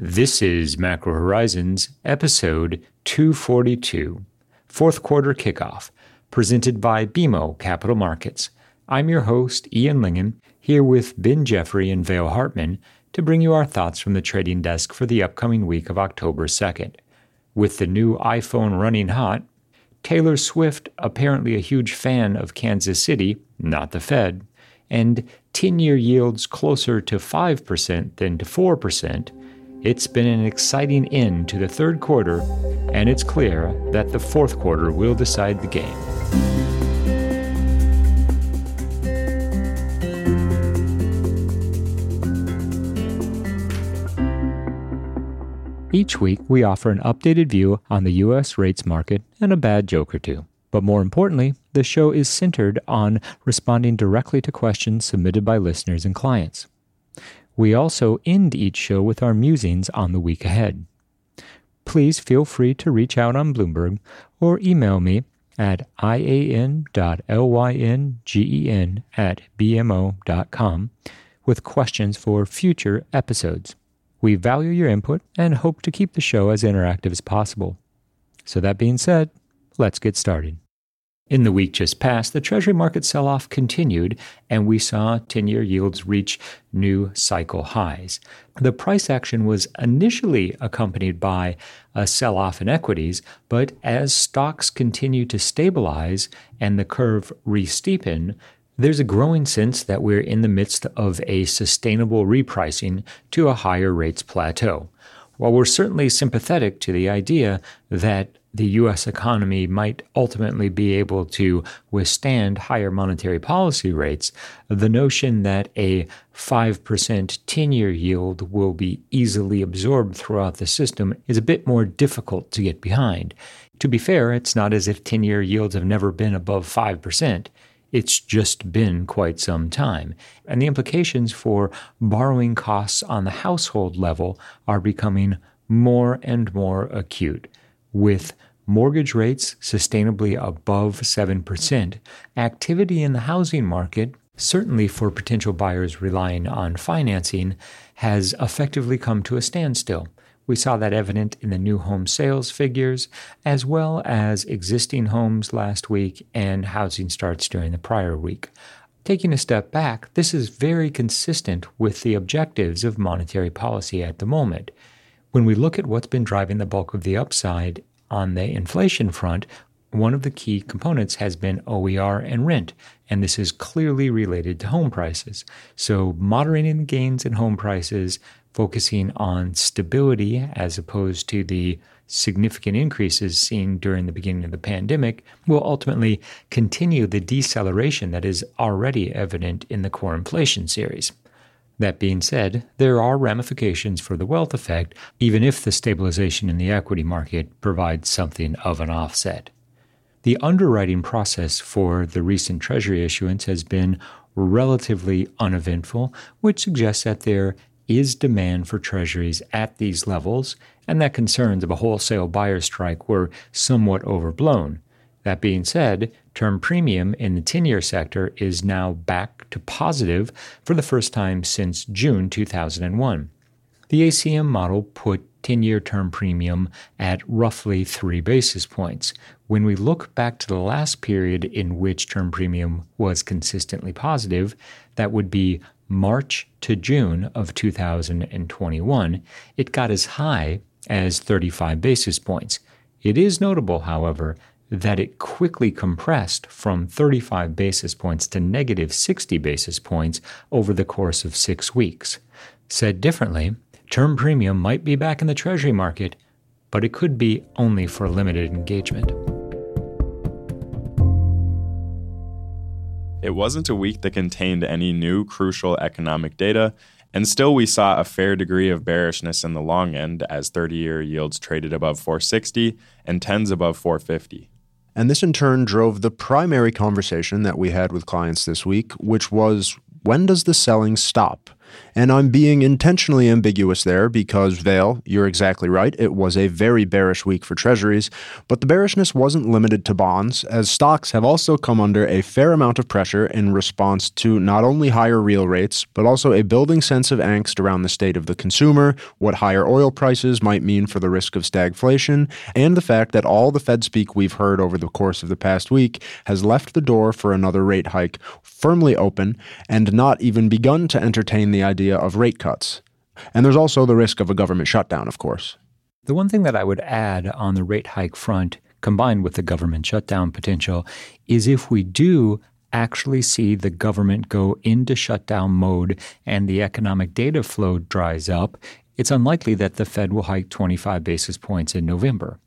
This is Macro Horizons, episode 242, fourth quarter kickoff, presented by BMO Capital Markets. I'm your host, Ian Lyngen, here with Ben Jeffery and Vail Hartman to bring you our thoughts from the trading desk for the upcoming week of October 2nd. With the new iPhone running hot, Taylor Swift, apparently a huge fan of Kansas City, not the Fed, and 10 year yields closer to 5% than to 4%, it's been an exciting end to the third quarter, and it's clear that the fourth quarter will decide the game. Each week, we offer an updated view on the U.S. rates market and a bad joke or two. But more importantly, the show is centered on responding directly to questions submitted by listeners and clients. We also end each show with our musings on the week ahead. Please feel free to reach out on Bloomberg or email me at ian.lyngen at bmo.com with questions for future episodes. We value your input and hope to keep the show as interactive as possible. So, that being said, let's get started. In the week just past, the Treasury market sell off continued, and we saw 10 year yields reach new cycle highs. The price action was initially accompanied by a sell off in equities, but as stocks continue to stabilize and the curve re steepen, there's a growing sense that we're in the midst of a sustainable repricing to a higher rates plateau. While we're certainly sympathetic to the idea that the U.S. economy might ultimately be able to withstand higher monetary policy rates, the notion that a 5% 10 year yield will be easily absorbed throughout the system is a bit more difficult to get behind. To be fair, it's not as if 10 year yields have never been above 5%. It's just been quite some time. And the implications for borrowing costs on the household level are becoming more and more acute with mortgage rates sustainably above 7%, activity in the housing market, certainly for potential buyers relying on financing, has effectively come to a standstill. We saw that evident in the new home sales figures, as well as existing homes last week and housing starts during the prior week. Taking a step back, this is very consistent with the objectives of monetary policy at the moment. When we look at what's been driving the bulk of the upside on the inflation front, one of the key components has been OER and rent, and this is clearly related to home prices. So, moderating the gains in home prices, focusing on stability as opposed to the significant increases seen during the beginning of the pandemic, will ultimately continue the deceleration that is already evident in the core inflation series. That being said, there are ramifications for the wealth effect, even if the stabilization in the equity market provides something of an offset. The underwriting process for the recent Treasury issuance has been relatively uneventful, which suggests that there is demand for Treasuries at these levels and that concerns of a wholesale buyer strike were somewhat overblown. That being said, term premium in the 10 year sector is now back to positive for the first time since June 2001. The ACM model put 10 year term premium at roughly 3 basis points. When we look back to the last period in which term premium was consistently positive, that would be March to June of 2021, it got as high as 35 basis points. It is notable, however, that it quickly compressed from 35 basis points to negative 60 basis points over the course of six weeks. Said differently, term premium might be back in the Treasury market, but it could be only for limited engagement. It wasn't a week that contained any new crucial economic data, and still we saw a fair degree of bearishness in the long end as 30 year yields traded above 460 and 10s above 450. And this in turn drove the primary conversation that we had with clients this week, which was when does the selling stop? And I'm being intentionally ambiguous there because, Vail, you're exactly right. It was a very bearish week for treasuries, but the bearishness wasn't limited to bonds, as stocks have also come under a fair amount of pressure in response to not only higher real rates, but also a building sense of angst around the state of the consumer, what higher oil prices might mean for the risk of stagflation, and the fact that all the Fed speak we've heard over the course of the past week has left the door for another rate hike firmly open and not even begun to entertain the idea of rate cuts. And there's also the risk of a government shutdown, of course. The one thing that I would add on the rate hike front, combined with the government shutdown potential, is if we do actually see the government go into shutdown mode and the economic data flow dries up, it's unlikely that the Fed will hike 25 basis points in November.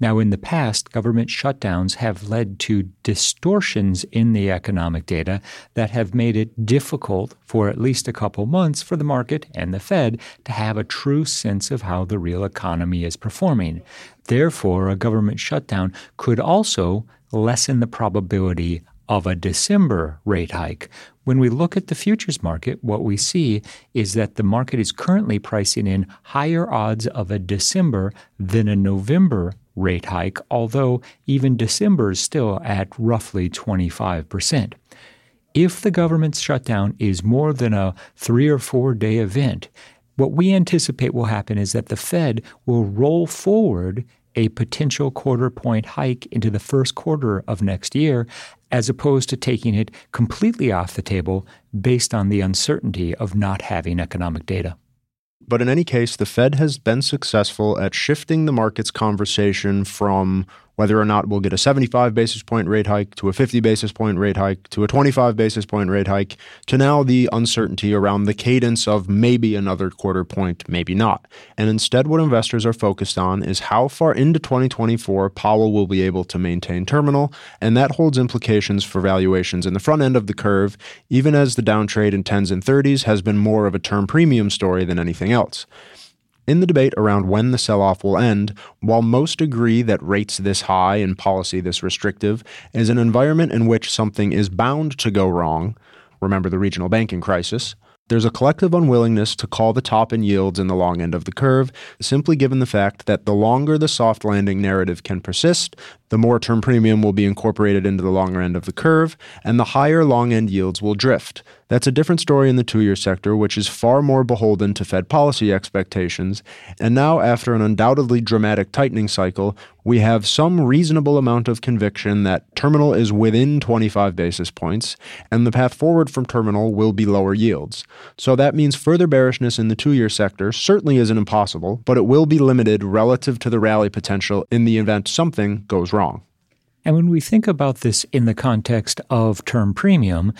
Now, in the past, government shutdowns have led to distortions in the economic data that have made it difficult for at least a couple months for the market and the Fed to have a true sense of how the real economy is performing. Therefore, a government shutdown could also lessen the probability of a December rate hike. When we look at the futures market, what we see is that the market is currently pricing in higher odds of a December than a November rate hike, although even December is still at roughly 25%. If the government shutdown is more than a three or four day event, what we anticipate will happen is that the Fed will roll forward a potential quarter point hike into the first quarter of next year, as opposed to taking it completely off the table based on the uncertainty of not having economic data. But in any case, the Fed has been successful at shifting the market's conversation from whether or not we'll get a 75 basis point rate hike to a 50 basis point rate hike to a 25 basis point rate hike to now the uncertainty around the cadence of maybe another quarter point, maybe not. And instead, what investors are focused on is how far into 2024 Powell will be able to maintain terminal, and that holds implications for valuations in the front end of the curve, even as the downtrade in 10s and 30s has been more of a term premium story than anything else. In the debate around when the sell off will end, while most agree that rates this high and policy this restrictive is an environment in which something is bound to go wrong, remember the regional banking crisis, there's a collective unwillingness to call the top in yields in the long end of the curve, simply given the fact that the longer the soft landing narrative can persist, the more term premium will be incorporated into the longer end of the curve, and the higher long end yields will drift. That's a different story in the two year sector, which is far more beholden to Fed policy expectations. And now, after an undoubtedly dramatic tightening cycle, we have some reasonable amount of conviction that terminal is within 25 basis points, and the path forward from terminal will be lower yields. So that means further bearishness in the two year sector certainly isn't impossible, but it will be limited relative to the rally potential in the event something goes wrong wrong. And when we think about this in the context of term premium,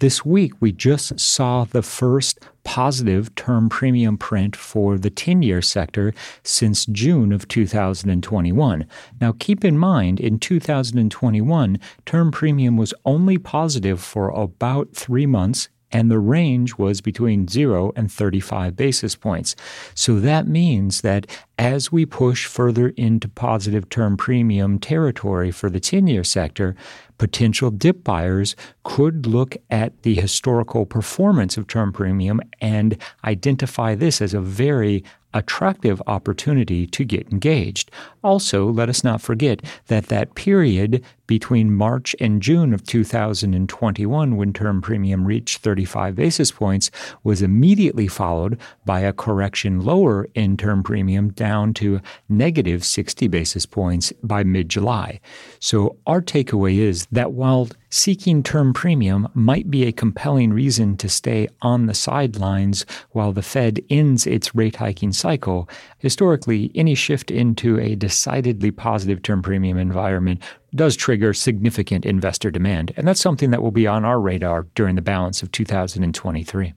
this week we just saw the first positive term premium print for the 10 year sector since June of 2021. Now, keep in mind, in 2021, term premium was only positive for about three months and the range was between 0 and 35 basis points. So that means that as we push further into positive term premium territory for the 10 year sector, potential dip buyers could look at the historical performance of term premium and identify this as a very attractive opportunity to get engaged. Also, let us not forget that that period between March and June of 2021, when term premium reached 35 basis points, was immediately followed by a correction lower in term premium down to negative 60 basis points by mid July. So, our takeaway is that while seeking term premium might be a compelling reason to stay on the sidelines while the Fed ends its rate hiking cycle, historically, any shift into a decidedly positive term premium environment does trigger significant investor demand. And that's something that will be on our radar during the balance of 2023.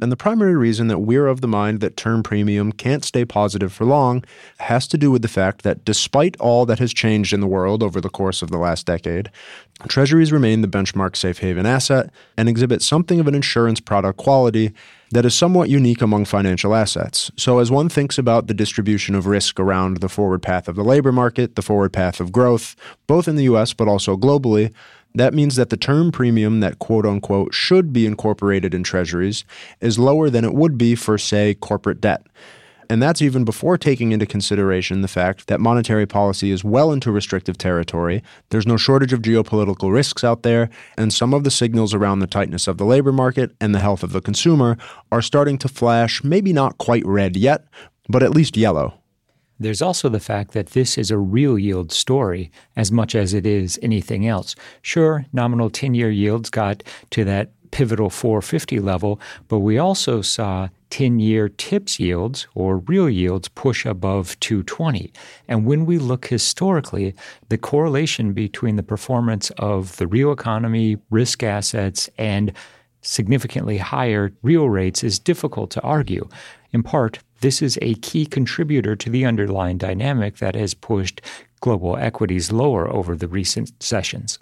And the primary reason that we're of the mind that term premium can't stay positive for long has to do with the fact that despite all that has changed in the world over the course of the last decade, treasuries remain the benchmark safe haven asset and exhibit something of an insurance product quality that is somewhat unique among financial assets. So, as one thinks about the distribution of risk around the forward path of the labor market, the forward path of growth, both in the US but also globally, That means that the term premium that quote unquote should be incorporated in treasuries is lower than it would be for, say, corporate debt. And that's even before taking into consideration the fact that monetary policy is well into restrictive territory. There's no shortage of geopolitical risks out there, and some of the signals around the tightness of the labor market and the health of the consumer are starting to flash, maybe not quite red yet, but at least yellow. There's also the fact that this is a real yield story as much as it is anything else. Sure, nominal 10 year yields got to that pivotal 450 level, but we also saw 10 year TIPS yields or real yields push above 220. And when we look historically, the correlation between the performance of the real economy, risk assets, and significantly higher real rates is difficult to argue. In part, this is a key contributor to the underlying dynamic that has pushed global equities lower over the recent sessions.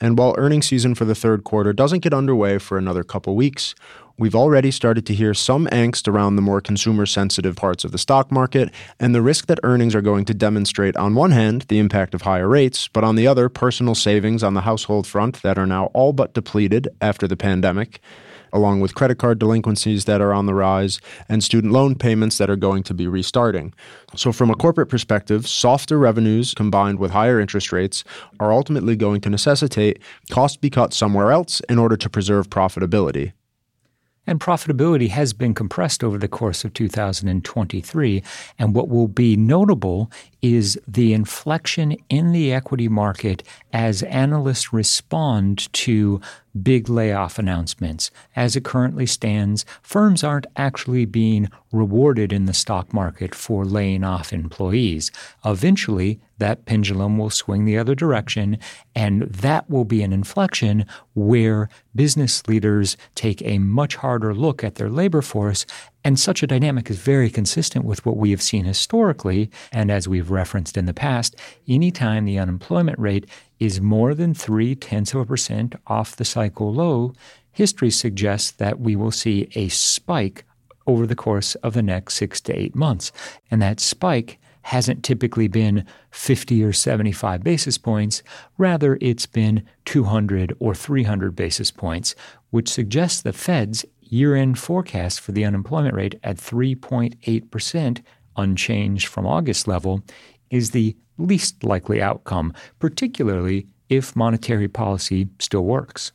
And while earnings season for the third quarter doesn't get underway for another couple weeks, we've already started to hear some angst around the more consumer sensitive parts of the stock market and the risk that earnings are going to demonstrate, on one hand, the impact of higher rates, but on the other, personal savings on the household front that are now all but depleted after the pandemic along with credit card delinquencies that are on the rise and student loan payments that are going to be restarting. So, from a corporate perspective, softer revenues combined with higher interest rates are ultimately going to necessitate costs be cut somewhere else in order to preserve profitability. And profitability has been compressed over the course of 2023. And what will be notable is the inflection in the equity market as analysts respond to big layoff announcements. As it currently stands, firms aren't actually being rewarded in the stock market for laying off employees. Eventually, that pendulum will swing the other direction, and that will be an inflection where business leaders take a much harder look at their labor force. And such a dynamic is very consistent with what we have seen historically. And as we've referenced in the past, anytime the unemployment rate is more than three tenths of a percent off the cycle low, history suggests that we will see a spike over the course of the next six to eight months. And that spike hasn't typically been 50 or 75 basis points. Rather, it's been 200 or 300 basis points, which suggests the Fed's year end forecast for the unemployment rate at 3.8%, unchanged from August level, is the least likely outcome, particularly if monetary policy still works.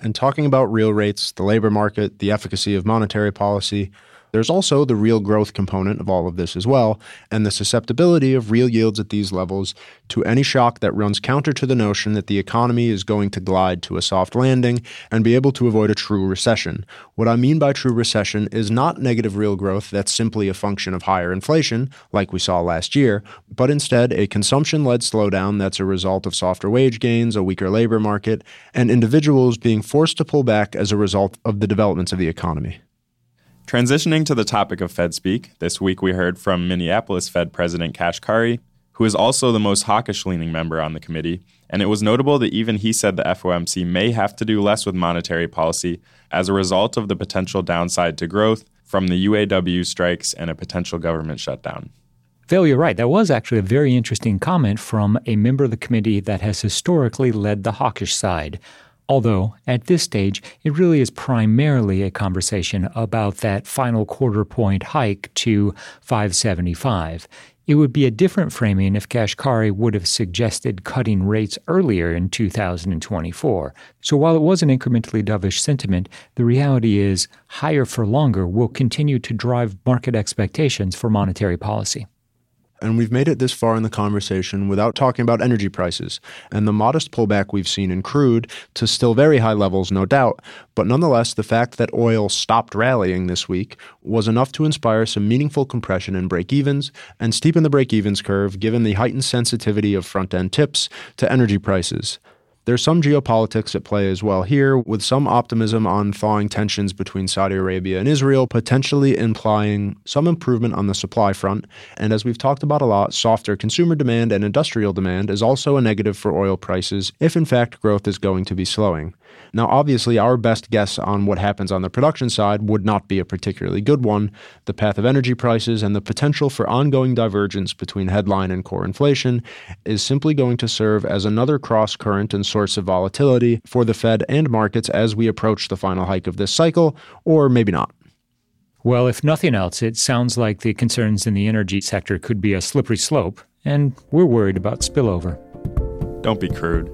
And talking about real rates, the labor market, the efficacy of monetary policy, there's also the real growth component of all of this as well, and the susceptibility of real yields at these levels to any shock that runs counter to the notion that the economy is going to glide to a soft landing and be able to avoid a true recession. What I mean by true recession is not negative real growth that's simply a function of higher inflation, like we saw last year, but instead a consumption led slowdown that's a result of softer wage gains, a weaker labor market, and individuals being forced to pull back as a result of the developments of the economy. Transitioning to the topic of Fed speak, this week we heard from Minneapolis Fed President Kashkari, who is also the most hawkish leaning member on the committee, and it was notable that even he said the FOMC may have to do less with monetary policy as a result of the potential downside to growth from the UAW strikes and a potential government shutdown. Phil, you're right. That was actually a very interesting comment from a member of the committee that has historically led the hawkish side. Although, at this stage, it really is primarily a conversation about that final quarter point hike to 575. It would be a different framing if Kashkari would have suggested cutting rates earlier in 2024. So while it was an incrementally dovish sentiment, the reality is higher for longer will continue to drive market expectations for monetary policy. And we've made it this far in the conversation without talking about energy prices and the modest pullback we've seen in crude to still very high levels, no doubt. But nonetheless, the fact that oil stopped rallying this week was enough to inspire some meaningful compression in break evens and steepen the break evens curve given the heightened sensitivity of front end tips to energy prices. There's some geopolitics at play as well here, with some optimism on thawing tensions between Saudi Arabia and Israel, potentially implying some improvement on the supply front. And as we've talked about a lot, softer consumer demand and industrial demand is also a negative for oil prices if, in fact, growth is going to be slowing. Now, obviously, our best guess on what happens on the production side would not be a particularly good one. The path of energy prices and the potential for ongoing divergence between headline and core inflation is simply going to serve as another cross current and source of volatility for the Fed and markets as we approach the final hike of this cycle, or maybe not. Well, if nothing else, it sounds like the concerns in the energy sector could be a slippery slope, and we're worried about spillover. Don't be crude.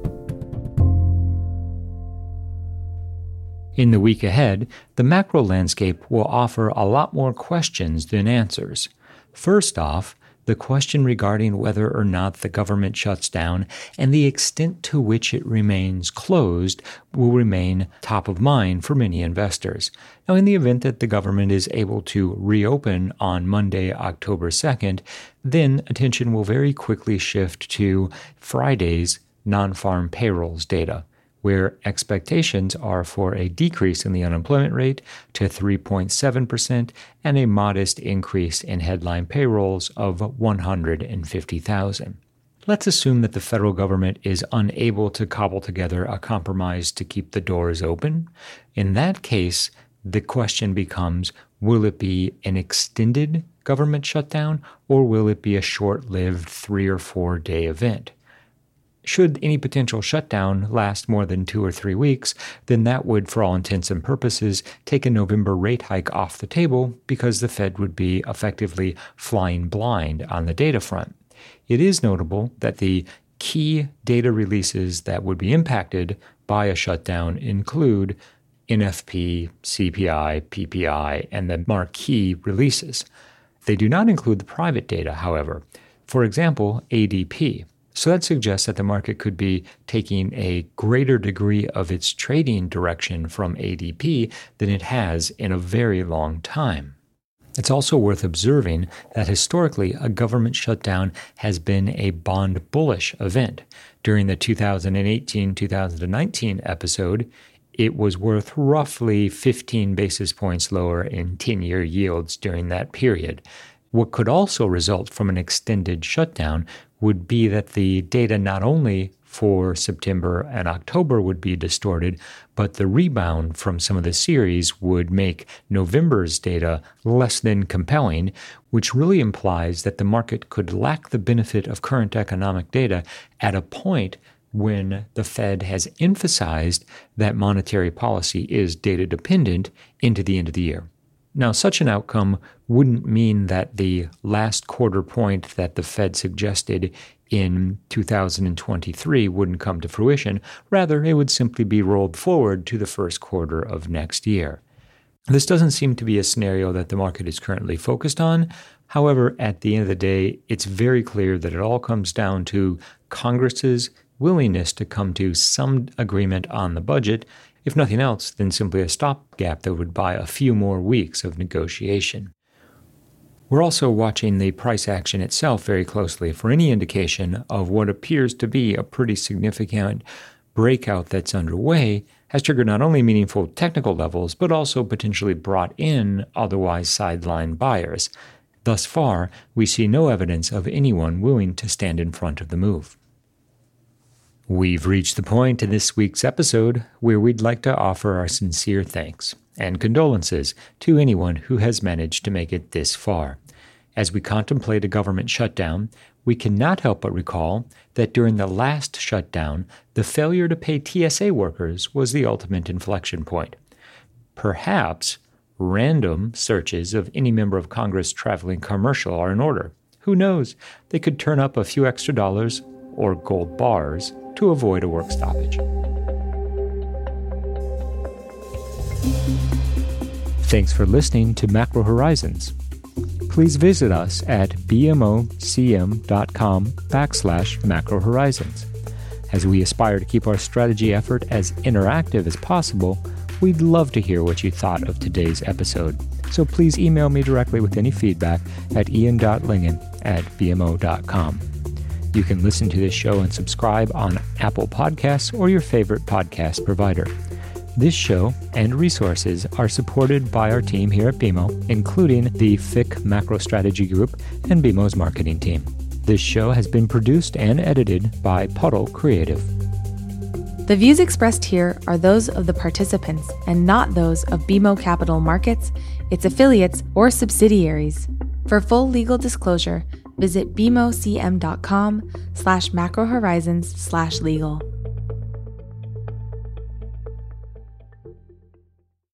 In the week ahead, the macro landscape will offer a lot more questions than answers. First off, the question regarding whether or not the government shuts down and the extent to which it remains closed will remain top of mind for many investors. Now, in the event that the government is able to reopen on Monday, October 2nd, then attention will very quickly shift to Friday's non farm payrolls data where expectations are for a decrease in the unemployment rate to 3.7% and a modest increase in headline payrolls of 150,000. Let's assume that the federal government is unable to cobble together a compromise to keep the doors open. In that case, the question becomes will it be an extended government shutdown or will it be a short lived three or four day event? Should any potential shutdown last more than two or three weeks, then that would, for all intents and purposes, take a November rate hike off the table because the Fed would be effectively flying blind on the data front. It is notable that the key data releases that would be impacted by a shutdown include NFP, CPI, PPI, and the marquee releases. They do not include the private data, however. For example, ADP. So that suggests that the market could be taking a greater degree of its trading direction from ADP than it has in a very long time. It's also worth observing that historically, a government shutdown has been a bond bullish event. During the 2018 2019 episode, it was worth roughly 15 basis points lower in 10 year yields during that period. What could also result from an extended shutdown would be that the data not only for September and October would be distorted, but the rebound from some of the series would make November's data less than compelling, which really implies that the market could lack the benefit of current economic data at a point when the Fed has emphasized that monetary policy is data dependent into the end of the year. Now, such an outcome wouldn't mean that the last quarter point that the Fed suggested in 2023 wouldn't come to fruition. Rather, it would simply be rolled forward to the first quarter of next year. This doesn't seem to be a scenario that the market is currently focused on. However, at the end of the day, it's very clear that it all comes down to Congress's willingness to come to some agreement on the budget if nothing else then simply a stopgap that would buy a few more weeks of negotiation. We're also watching the price action itself very closely for any indication of what appears to be a pretty significant breakout that's underway has triggered not only meaningful technical levels, but also potentially brought in otherwise sidelined buyers. Thus far, we see no evidence of anyone willing to stand in front of the move. We've reached the point in this week's episode where we'd like to offer our sincere thanks and condolences to anyone who has managed to make it this far. As we contemplate a government shutdown, we cannot help but recall that during the last shutdown, the failure to pay TSA workers was the ultimate inflection point. Perhaps random searches of any member of Congress traveling commercial are in order. Who knows? They could turn up a few extra dollars or gold bars to avoid a work stoppage. Thanks for listening to Macro Horizons. Please visit us at bmocm.com backslash macro horizons. As we aspire to keep our strategy effort as interactive as possible, we'd love to hear what you thought of today's episode. So please email me directly with any feedback at ian.lyngen at bmo.com. You can listen to this show and subscribe on Apple Podcasts or your favorite podcast provider. This show and resources are supported by our team here at BMO, including the FIC Macro Strategy Group and BMO's marketing team. This show has been produced and edited by Puddle Creative. The views expressed here are those of the participants and not those of BMO Capital Markets, its affiliates, or subsidiaries. For full legal disclosure, visit bmocm.com slash macrohorizons slash legal.